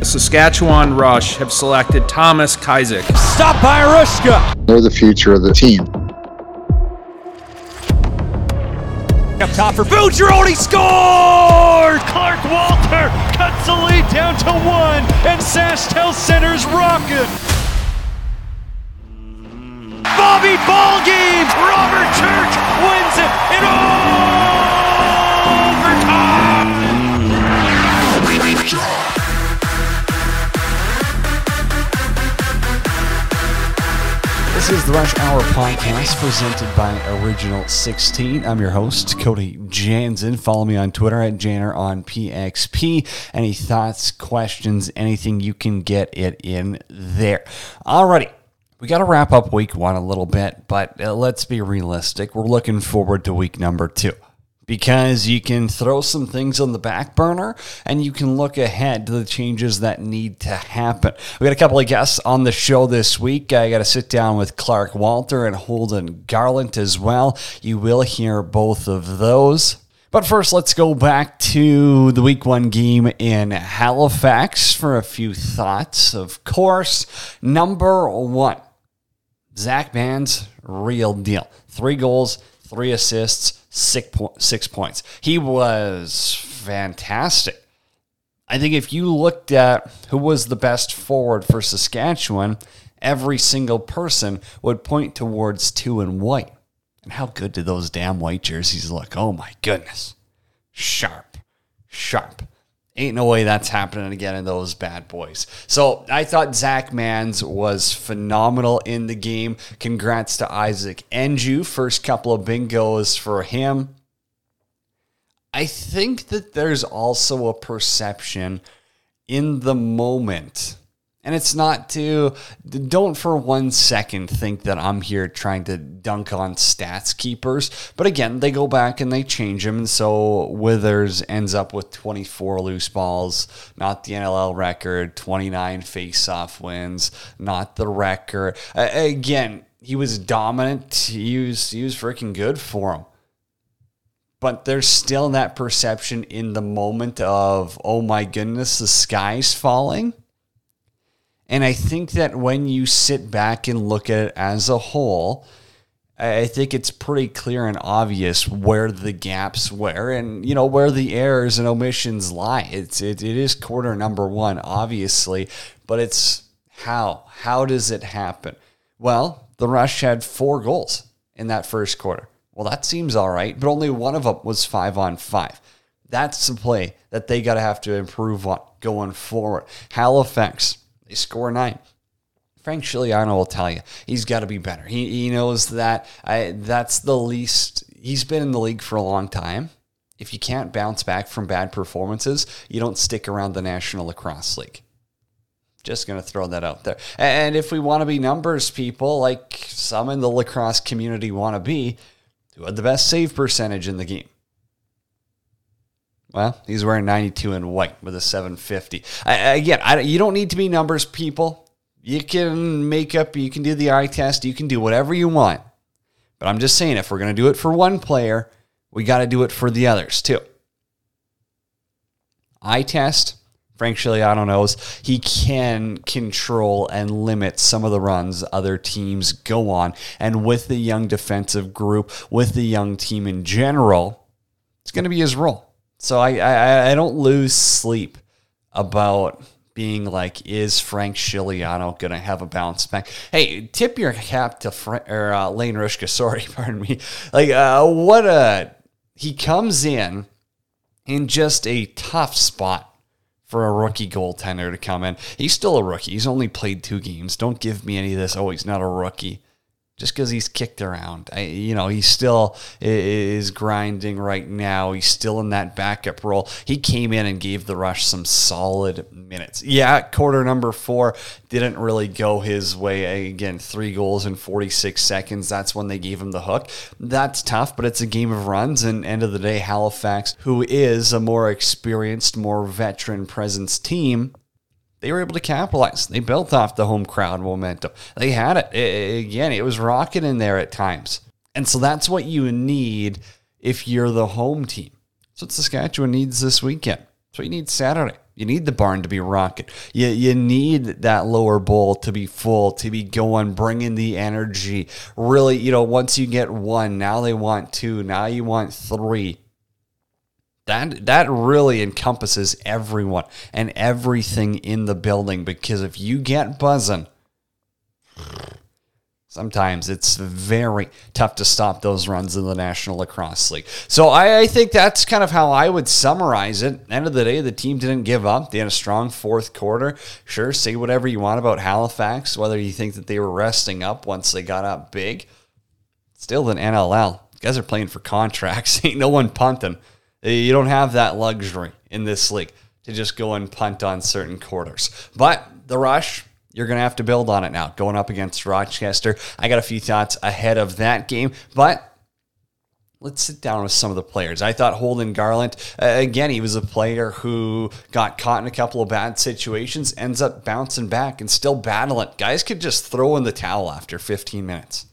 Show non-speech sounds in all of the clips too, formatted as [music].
The Saskatchewan Rush have selected Thomas Kaizik. Stop by Rushka. They're the future of the team. Up top for Bucciaroni scored! Clark Walter cuts the lead down to one, and SaskTel Center's rocking. Bobby Ball game! Robert Church wins it in overtime! This is the Rush Hour podcast presented by Original 16. I'm your host, Cody Janzen. Follow me on Twitter at Janner on PXP. Any thoughts, questions, anything, you can get it in there. Alrighty. We got to wrap up week one a little bit, but uh, let's be realistic. We're looking forward to week number two because you can throw some things on the back burner and you can look ahead to the changes that need to happen. We got a couple of guests on the show this week. I got to sit down with Clark Walter and Holden Garlent as well. You will hear both of those. But first, let's go back to the week one game in Halifax for a few thoughts. Of course, number one, Zach Man's real deal. Three goals, three assists, six, po- six points. He was fantastic. I think if you looked at who was the best forward for Saskatchewan, every single person would point towards two and white. And how good did those damn white jerseys look? Oh my goodness. Sharp, sharp. Ain't no way that's happening again in those bad boys. So I thought Zach Manns was phenomenal in the game. Congrats to Isaac Enju. First couple of bingos for him. I think that there's also a perception in the moment. And it's not to, don't for one second think that I'm here trying to dunk on stats keepers. But again, they go back and they change them. And so Withers ends up with 24 loose balls, not the NLL record, 29 face-off wins, not the record. Uh, again, he was dominant. He was, he was freaking good for him but there's still that perception in the moment of, oh my goodness, the sky's falling. And I think that when you sit back and look at it as a whole, I think it's pretty clear and obvious where the gaps were and you know where the errors and omissions lie. It's it, it is quarter number one, obviously, but it's how how does it happen? Well, the Rush had four goals in that first quarter. Well, that seems all right, but only one of them was five on five. That's the play that they got to have to improve on going forward. Halifax, they score nine. Frank Scigliano will tell you he's got to be better. He, he knows that I, that's the least. He's been in the league for a long time. If you can't bounce back from bad performances, you don't stick around the National Lacrosse League. Just going to throw that out there. And if we want to be numbers people, like some in the lacrosse community want to be, who had the best save percentage in the game? Well, he's wearing 92 in white with a 750. I, again, I, you don't need to be numbers people. You can make up, you can do the eye test, you can do whatever you want. But I'm just saying, if we're going to do it for one player, we got to do it for the others too. Eye test, Frank Scigliano knows he can control and limit some of the runs other teams go on. And with the young defensive group, with the young team in general, it's going to be his role. So I, I, I don't lose sleep about being like, is Frank Scigliano going to have a bounce back? Hey, tip your cap to Fra- or, uh, Lane Rushka. [laughs] Sorry, pardon me. Like, uh, what a he comes in in just a tough spot for a rookie goaltender to come in. He's still a rookie. He's only played two games. Don't give me any of this. Oh, he's not a rookie. Just because he's kicked around, I, you know, he still is grinding right now. He's still in that backup role. He came in and gave the Rush some solid minutes. Yeah, quarter number four didn't really go his way. Again, three goals in 46 seconds. That's when they gave him the hook. That's tough, but it's a game of runs. And end of the day, Halifax, who is a more experienced, more veteran presence team, they were able to capitalize. They built off the home crowd momentum. They had it. it. Again, it was rocking in there at times. And so that's what you need if you're the home team. That's what Saskatchewan needs this weekend. So you need Saturday. You need the barn to be rocking. You, you need that lower bowl to be full, to be going, bringing the energy. Really, you know, once you get one, now they want two, now you want three. That, that really encompasses everyone and everything in the building because if you get buzzing, Sometimes it's very tough to stop those runs in the National Lacrosse League. So I, I, think that's kind of how I would summarize it. End of the day, the team didn't give up. They had a strong fourth quarter. Sure, say whatever you want about Halifax, whether you think that they were resting up once they got up big. Still an NLL. You guys are playing for contracts. [laughs] Ain't no one punting. Eh, you don't have that luxury in this league to just go and punt on certain quarters. But the rush, you're going to have to build on it now, going up against Rochester. I got a few thoughts ahead of that game, but let's sit down with some of the players. I thought Holden Garlent, again, he was a player who got caught in a couple of bad situations, ends up bouncing back and still battling. Guys could just throw in the towel after 15 minutes.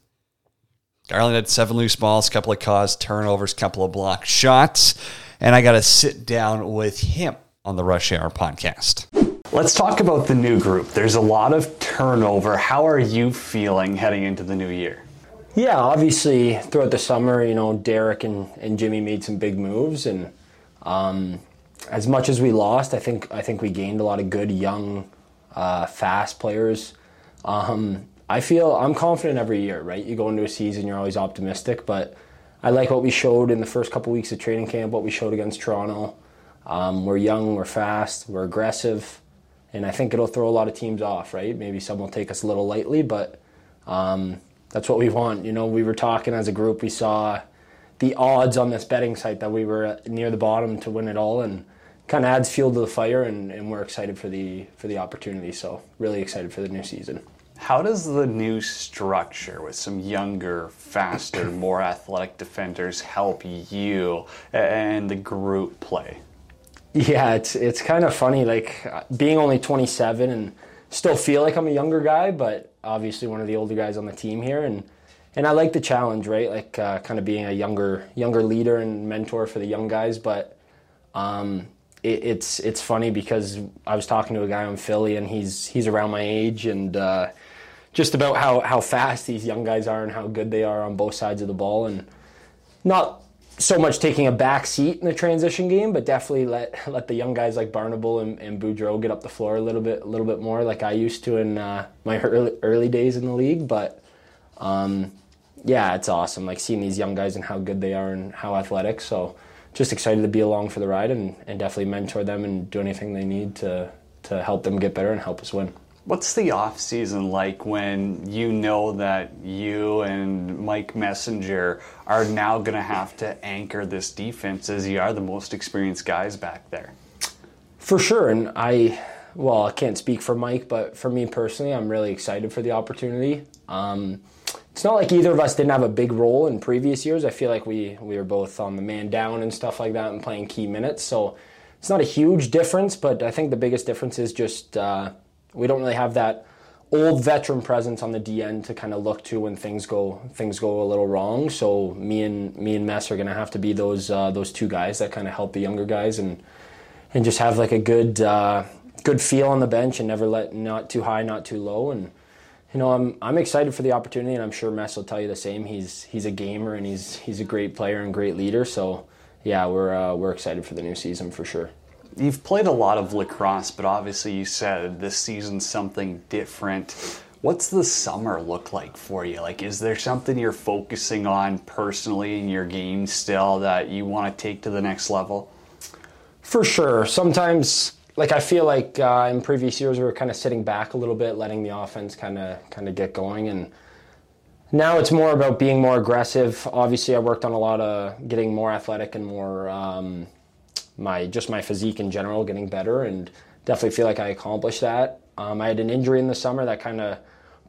Garlent had seven loose balls, couple of caused turnovers, couple of blocked shots, and I got to sit down with him on the Rush Hour podcast. Let's talk about the new group. There's a lot of turnover. How are you feeling heading into the new year? Yeah, obviously throughout the summer, you know, Derek and, and Jimmy made some big moves, and um, as much as we lost, I think I think we gained a lot of good young, uh, fast players. Um, I feel I'm confident every year, right? You go into a season, you're always optimistic, but I like what we showed in the first couple weeks of training camp, what we showed against Toronto. Um, we're young, we're fast, we're aggressive and I think it'll throw a lot of teams off, right? Maybe some will take us a little lightly, but um, that's what we want. You know, we were talking as a group, we saw the odds on this betting site that we were near the bottom to win it all, and kind of adds fuel to the fire, and, and we're excited for the for the opportunity. So really excited for the new season. How does the new structure with some younger, faster, [coughs] more athletic defenders help you and the group play? Yeah, it's it's kind of funny, like being only 27 and still feel like I'm a younger guy, but obviously one of the older guys on the team here, and and I like the challenge, right? Like uh, kind of being a younger younger leader and mentor for the young guys, but um, it, it's it's funny because I was talking to a guy in Philly, and he's he's around my age, and uh, just about how how fast these young guys are and how good they are on both sides of the ball, and not so much taking a back seat in the transition game, but definitely let [laughs] let the young guys like Barnable and, and Boudreau get up the floor a little bit, a little bit more, like I used to in uh, my [laughs] early, early days in the league. But um, yeah, it's awesome, like seeing these young guys and how good they are and how athletic. So just excited to be along for the ride and, and definitely mentor them and do anything they need to to help them get better and help us win. What's the off season like when you know that you and Mike Messenger are now going to have to anchor this defense as you are the most experienced guys back there? For sure, and I well, I can't speak for Mike, but for me personally, I'm really excited for the opportunity. Um, it's not like either of us didn't have a big role in previous years. I feel like we we were both on the man down and stuff like that and playing key minutes. So it's not a huge difference, but I think the biggest difference is just. Uh, we don't really have that old veteran presence on the DN to kind of look to when things go things go a little wrong. So me and me and Mess are to have to be those uh, those two guys that kind of help the younger guys and and just have like a good uh, good feel on the bench and never let not too high, not too low. And you know, I'm I'm excited for the opportunity, and I'm sure Mess will tell you the same. He's he's a gamer and he's he's a great player and great leader. So yeah, we're uh, we're excited for the new season for sure. You've played a lot of lacrosse, but obviously you said this season's something different. What's the summer look like for you? Like, is there something you're focusing on personally in your game still that you want to take to the next level? For sure. Sometimes, like I feel like uh, in previous years we were kind of sitting back a little bit, letting the offense kind of kind of get going, and now it's more about being more aggressive. Obviously, I worked on a lot of getting more athletic and more um, my just my physique in general getting better, and definitely feel like I accomplished that. Um, I had an injury in the summer that kind of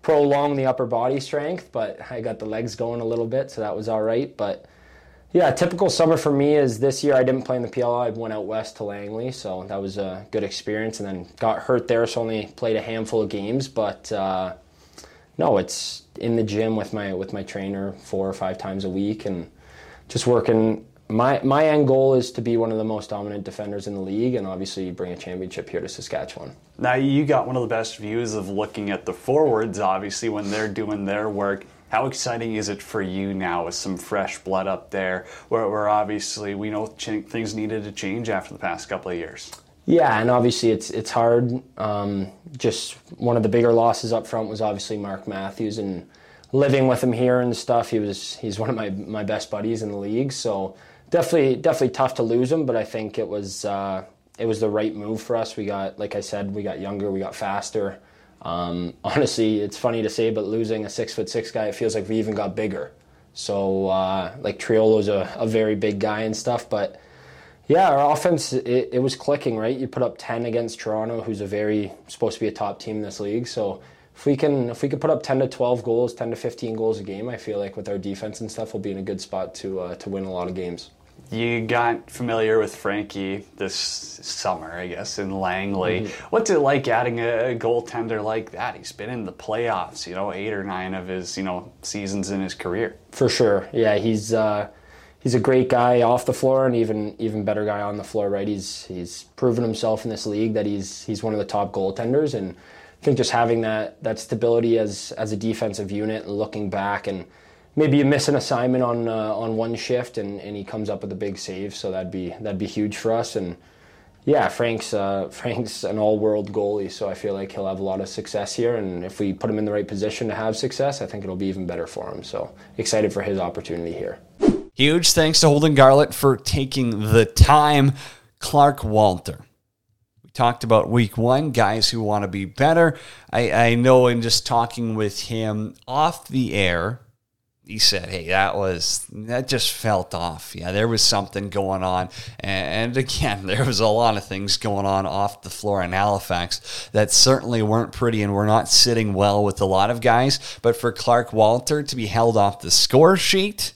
prolonged the upper body strength, but I got the legs going a little bit, so that was all right. But yeah, typical summer for me is this year I didn't play in the PLL. I went out west to Langley, so that was a good experience, and then got hurt there, so only played a handful of games. But uh, no, it's in the gym with my with my trainer four or five times a week, and just working my my end goal is to be one of the most dominant defenders in the league, and obviously bring a championship here to Saskatchewan. Now you got one of the best views of looking at the forwards, obviously when they're doing their work. How exciting is it for you now with some fresh blood up there, where, where obviously we know ch- things needed to change after the past couple of years? Yeah, and obviously it's it's hard. Um, just one of the bigger losses up front was obviously Mark Matthews, and living with him here and stuff, he was he's one of my my best buddies in the league. So definitely definitely tough to lose him, but I think it was uh, it was the right move for us. We got like I said, we got younger, we got faster. Um, [laughs] honestly, it's funny to say, but losing a six foot six guy, it feels like we even got bigger. So uh, like Triolo's a, a very big guy and stuff, but yeah, our offense it, it was clicking right. You put up ten against Toronto, who's a very supposed to be a top team in this league. So if we can if we could put up ten to twelve goals, ten to fifteen goals a game, I feel like with our defense and stuff, we'll be in a good spot to uh, to win a lot of games. You got familiar with Frankie this summer, I guess, in Langley. Mm-hmm. What's it like adding a goaltender like that? He's been in the playoffs, you know, eight or nine of his, you know, seasons in his career. For sure, yeah, he's uh, he's a great guy off the floor and even even better guy on the floor. Right, he's he's proven himself in this league that he's he's one of the top goaltenders, and I think just having that that stability as as a defensive unit and looking back and maybe you miss an assignment on uh, on one shift and, and he comes up with a big save, so that'd be that'd be huge for us. And yeah, Frank's uh, [laughs] Frank's an all-world goalie, so I feel like he'll have a lot of success here. And if we put him in the right position to have success, I think it'll be even better for him. So excited for his opportunity here. Huge thanks to Holden Garlent for taking the time. Clark Walter. We talked about week one, guys who want to be better. I, I know in just talking with him off the air, he said, "Hey, that was that just felt off. Yeah, there was something going on, and, again, [laughs] there was a lot of things going on off the floor in Halifax that certainly weren't pretty, and were not sitting well with a lot of guys. But for Clark Walter to be held off the score sheet,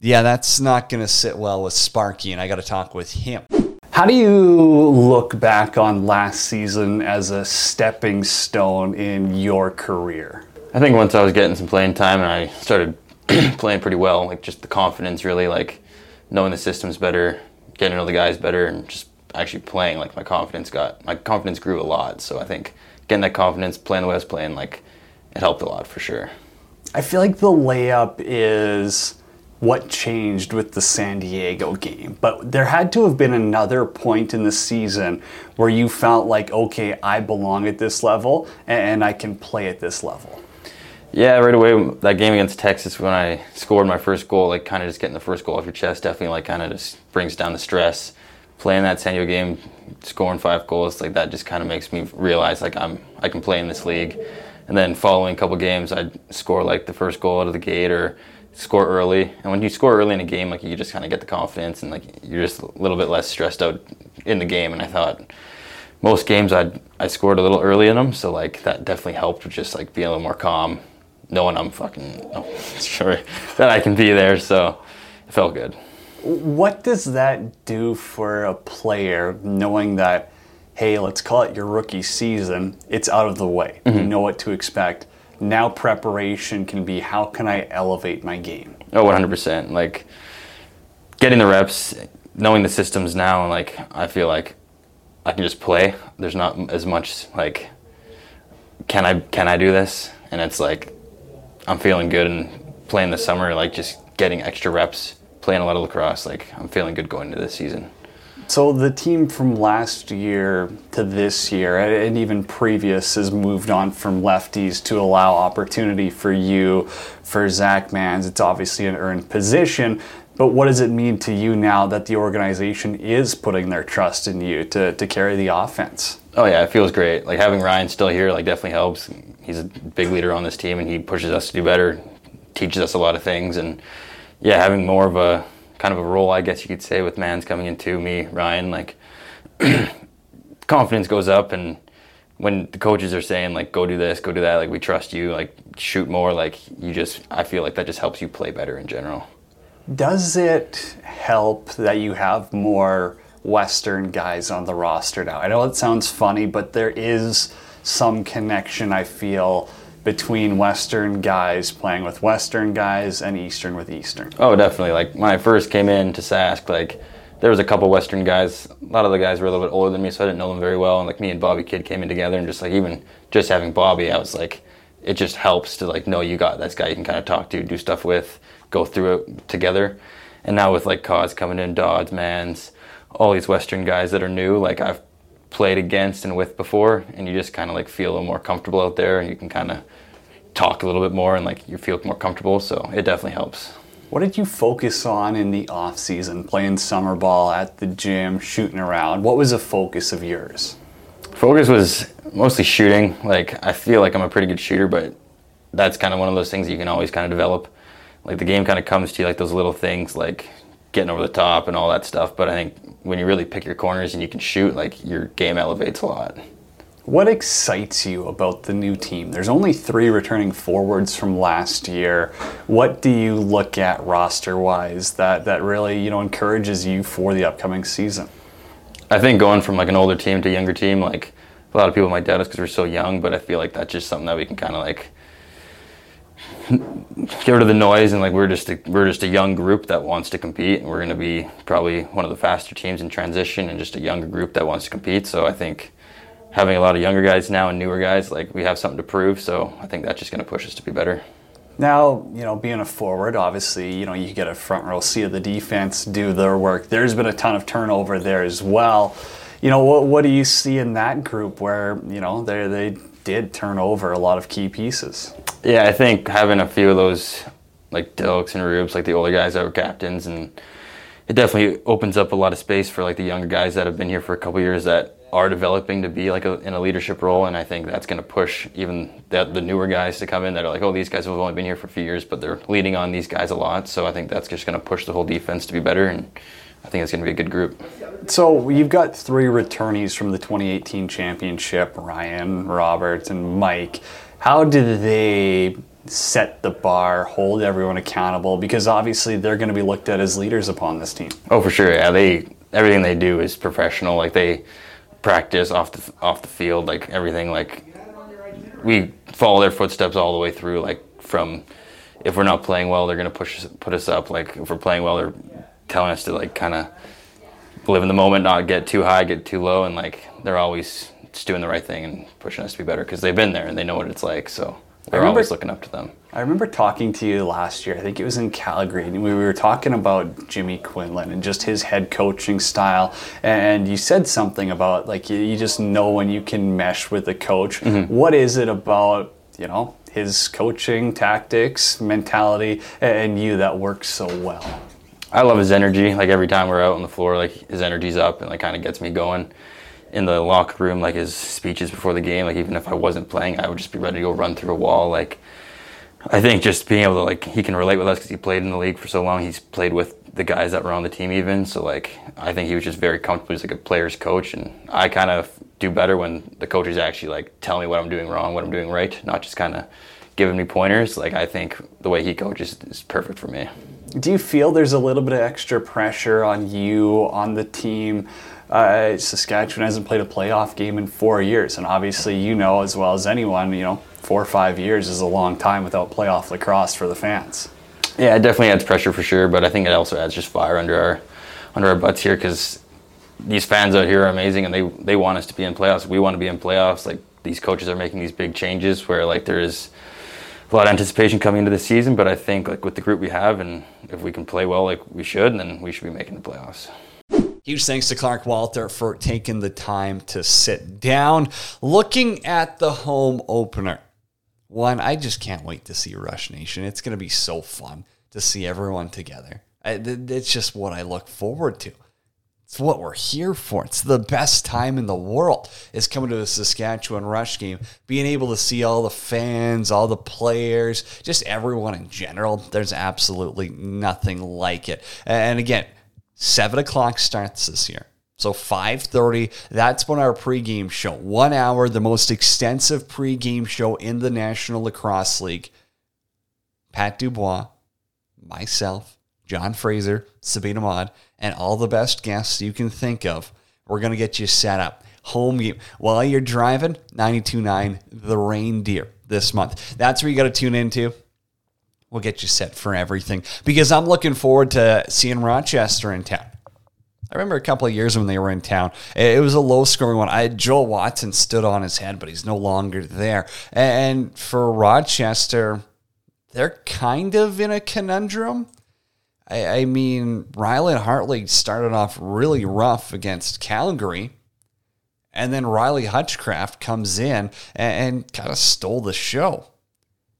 yeah, that's not going to sit well with Sparky, and I got to talk with him." How do you look back on last season as a stepping stone in your career? I think once I was getting some playing time and I started [clears throat] playing pretty well. Like just the confidence, really, like knowing the systems better, getting to know the guys better, and just actually playing. Like my confidence got my confidence grew a lot. So I think getting that confidence, playing the way I was playing, like it helped a lot for sure. I feel like the layup is what changed with the San Diego game. But there had to have been another point in the season where you felt like, okay, I belong at this level and I can play at this level. Yeah, right away that game against Texas when I scored my first goal, like kind of just getting the first goal off your chest, definitely like kind of just brings down the stress. Playing that San Diego game, scoring five goals, like that just kind of makes me realize like I'm I can play in this league. And then following a couple games, I'd score like the first goal out of the gate or score early. And when you score early in a game, like you just kind of get the confidence and like you're just a little bit less stressed out in the game. And I thought most games I I scored a little early in them, so like that definitely helped with just like being a little more calm knowing I'm fucking oh, [laughs] sure that I can be there. So it felt good. What does that do for a player knowing that, hey, let's call it your rookie season, it's out of the way. Mm-hmm. You know what to expect. Now preparation can be how can I elevate my game? Oh, 100%. Like getting the reps, knowing the systems now, and like I feel like I can just play. There's not as much like, can I can I do this? And it's like I'm feeling good and playing this summer, like just getting extra reps, playing a lot of lacrosse. Like I'm feeling good going into this season. So the team from last year to this year, and even previous, has moved on from lefties to allow opportunity for you, for Zach Manns. It's obviously an earned position, but what does it mean to you now that the organization is putting their trust in you to, to carry the offense? Oh yeah, it feels great. Like having Ryan still here, like definitely helps. He's a big leader on this team, and he pushes us to do better, teaches us a lot of things, and yeah, having more of a kind of a role, I guess you could say, with Manns coming into me, Ryan, like [clears throat] confidence goes up, and when the coaches are saying like go do this, go do that, like we trust you, like shoot more, like you just, I feel like that just helps you play better in general. Does it help that you have more? Western guys on the roster now. I know it sounds funny, but there is some connection I feel between Western guys playing with Western guys and Eastern with Eastern? Oh, definitely. Like when I first came in to Sask, like there was a couple Western guys. A lot of the guys were a little bit older than me, so I didn't know them very well. And like me and Bobby Kidd came in together, and just like even just having Bobby, I was like, it just helps to like know you got this guy you can kind of talk to, do stuff with, go through it together. And now with like Cause coming in, Dodds, Manns, all these Western guys that are new, like I've played against and with before, and you just kind of like feel a little more comfortable out there, and you can kind of talk a little bit more, and like you feel more comfortable. So it definitely helps. What did you focus on in the off season, playing summer ball at the gym, shooting around? What was a focus of yours? Focus was mostly shooting. Like I feel like I'm a pretty good shooter, but that's kind of one of those things you can always kind of develop. Like the game kind of comes to you like those little things, like getting over the top and all that stuff. But I think when you really pick your corners and you can shoot, like your game elevates a lot. What excites you about the new team? There's only three returning forwards from last year. What do you look at roster wise that, that really you know encourages you for the upcoming season? I think going from like an older team to a younger team, like a lot of people might doubt us because we're so young, but I feel like that's just something that we can kind of like get rid of the noise and like we're just a, we're just a young group that wants to compete and we're going to be probably one of the faster teams in transition and just a younger group that wants to compete so i think having a lot of younger guys now and newer guys like we have something to prove so i think that's just going to push us to be better now, you know, being a forward, obviously, you know, you get a front row seat of the defense do their work. There's been a ton of turnover there as well. You know, what, what do you see in that group where, you know, they, they did turn over a lot of key pieces? Yeah, I think having a few of those, like Dilks and Rubes, like the older guys that were captains, and it definitely opens up a lot of space for like the younger guys that have been here for a couple years that are developing to be like a, in a leadership role, and I think that's going to push even the, the, newer guys to come in that are like, oh, these guys have only been here for a few years, but they're leading on these guys a lot. So I think that's just going to push the whole defense to be better, and I think it's going to be a good group. So you've got three returnees from the 2018 championship: Ryan, Roberts, and Mike. How do they set the bar, hold everyone accountable? Because obviously they're going to be looked at as leaders upon this team. Oh, for sure. Yeah, they everything they do is professional. Like they practice off the off the field, like everything. Like we follow their footsteps all the way through. Like from if we're not playing well, they're gonna push put us up. Like if we're playing well, they're telling us to like kind of live in the moment, not get too high, get too low, and like they're always just doing the right thing and pushing us to be better because they've been there and they know what it's like. So we're remember, always looking up to them. I remember talking to you last year. I think it was in Calgary, and we were talking about Jimmy Quinlan and just his head coaching style. And you said something about like you, just know when you can mesh with the coach. Mm-hmm. What is it about you know his coaching tactics, mentality, and you that works so well? I love his energy. Like every time we're out on the floor, like his energy's up and like kind of gets me going in the locker room, like his speeches before the game, like even if I wasn't playing, I would just be ready to go run through a wall. Like I think just being able to like he can relate with us because he played in the league for so long. He's played with the guys that were on the team even. So like I think he was just very comfortable. He's like a player's coach, and I kind of do better when the coaches actually like tell me what I'm doing wrong, what I'm doing right, not just kind of giving me pointers. Like I think the way he coaches is perfect for me. Do you feel there's a little bit of extra pressure on you on the team? Uh, Saskatchewan hasn't played a playoff game in four years, and obviously you know as well as anyone, you know, four or five years is a long time without playoff lacrosse for the fans. Yeah, it definitely adds pressure for sure, but I think it also adds just fire under our under our butts here because these fans out here are amazing and they they want us to be in playoffs. We want to be in playoffs. Like these coaches are making these big changes where like there is a lot of anticipation coming into the season, but I think like with the group we have and if we can play well like we should, then we should be making the playoffs. Huge thanks to Clark Walter for taking the time to sit down. Looking at the home opener, one, I just can't wait to see Rush Nation. It's going to be so fun to see everyone together. It's just what I look forward to. It's what we're here for. It's the best time in the world is coming to the Saskatchewan Rush game, being able to see all the fans, all the players, just everyone in general. There's absolutely nothing like it. And again, Seven o'clock starts this year. So 5:30, that's when our pregame show. One hour, the most extensive pregame show in the National Lacrosse League. Pat Dubois, myself, John Fraser, Sabina Mod, and all the best guests you can think of. We're gonna get you set up. Home game. While you're driving, 92.9 The Reindeer. this month. That's where you got to tune into. We'll get you set for everything because I'm looking forward to seeing Rochester in town. I remember a couple of years when they were in town. It was a low scoring one. I Joel Watson stood on his head, but he's no longer there. And for Rochester, they're kind of in a conundrum. I, I mean, Rylan Hartley started off really rough against Calgary. And then Riley Hutchcraft comes in and, and kind of stole the show.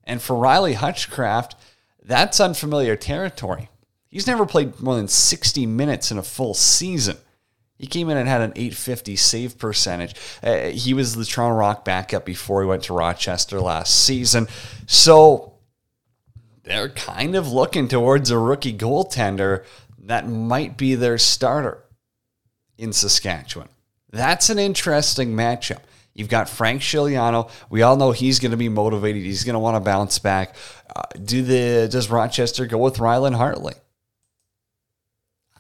And for Riley Hutchcraft, that's unfamiliar territory. He's never played more than 60 minutes in a full season. He came in and had an 850 save percentage. Uh, he was the Toronto Rock backup before he went to Rochester last season. So they're kind of looking towards a rookie goaltender that might be their starter in Saskatchewan. That's an interesting matchup. You've got Frank Scigliano. We all know he's going to be motivated. He's going to want to bounce back. Uh, do the does Rochester go with Rylan Hartley?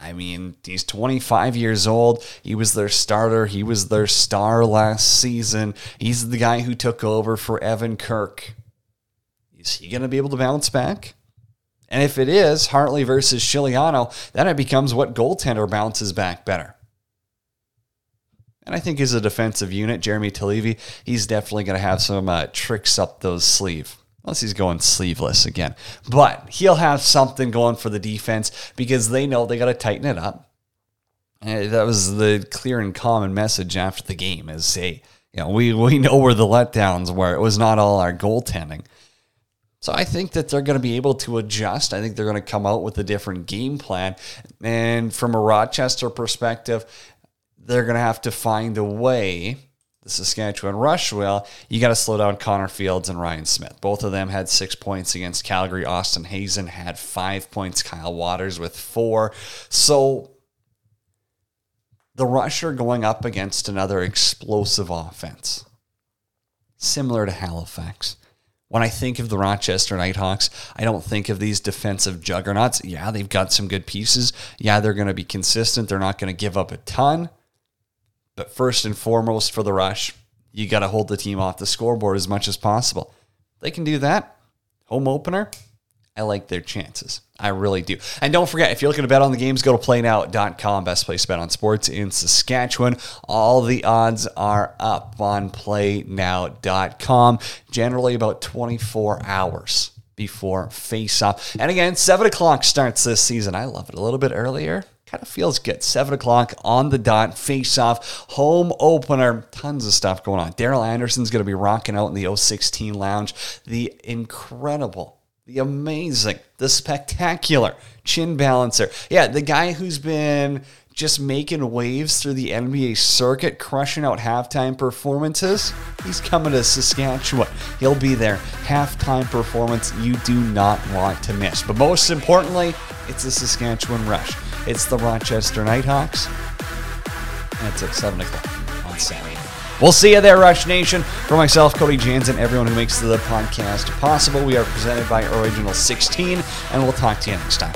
I mean, he's 25 years old. He was their starter. He was their star last season. He's the guy who took over for Evan Kirk. Is he going to be able to bounce back? And if it is Hartley versus Scigliano, then it becomes what goaltender bounces back better. And I think as a defensive unit, Jeremy Talevi, he's definitely going to have some uh, tricks up those sleeve. Unless he's going sleeveless again. But he'll have something going for the defense because they know they got to tighten it up. And that was the clear and common message after the game is say, you know, we, we know where the letdowns were. It was not all our goaltending. So I think that they're going to be able to adjust. I think they're going to come out with a different game plan. And from a Rochester perspective, they're going to have to find a way the Saskatchewan Rush will, you got to slow down Connor Fields and Ryan Smith. Both of them had six points against Calgary. Austin Hazen had five points. Kyle Waters with four. So the Rush are going up against another explosive offense, similar to Halifax. When I think of the Rochester Nighthawks, I don't think of these defensive juggernauts. Yeah, they've got some good pieces. Yeah, they're going to be consistent. They're not going to give up a ton. But first and foremost for the rush, you got to hold the team off the scoreboard as much as possible. They can do that. Home opener, I like their chances. I really do. And don't forget, if you're looking to bet on the games, go to playnow.com. Best place to bet on sports in Saskatchewan. All the odds are up on playnow.com, generally about 24 hours before face off. And again, 7 o'clock starts this season. I love it a little bit earlier kind of feels good. Seven o'clock on the dot, face off, home opener, tons of stuff going on. Daryl Anderson's going to be rocking out in the 016 lounge. The incredible, the amazing, the spectacular chin balancer. Yeah, the guy who's been just making waves through the NBA circuit, crushing out halftime performances. He's coming to Saskatchewan. He'll be there. Halftime performance you do not want to miss. But most importantly, it's the Saskatchewan Rush. It's the Rochester Nighthawks. And it's at 7 o'clock on Saturday. We'll see you there, Rush Nation. For myself, Cody Janzen, everyone who makes the podcast possible, we are presented by Original 16, and we'll talk to you next time.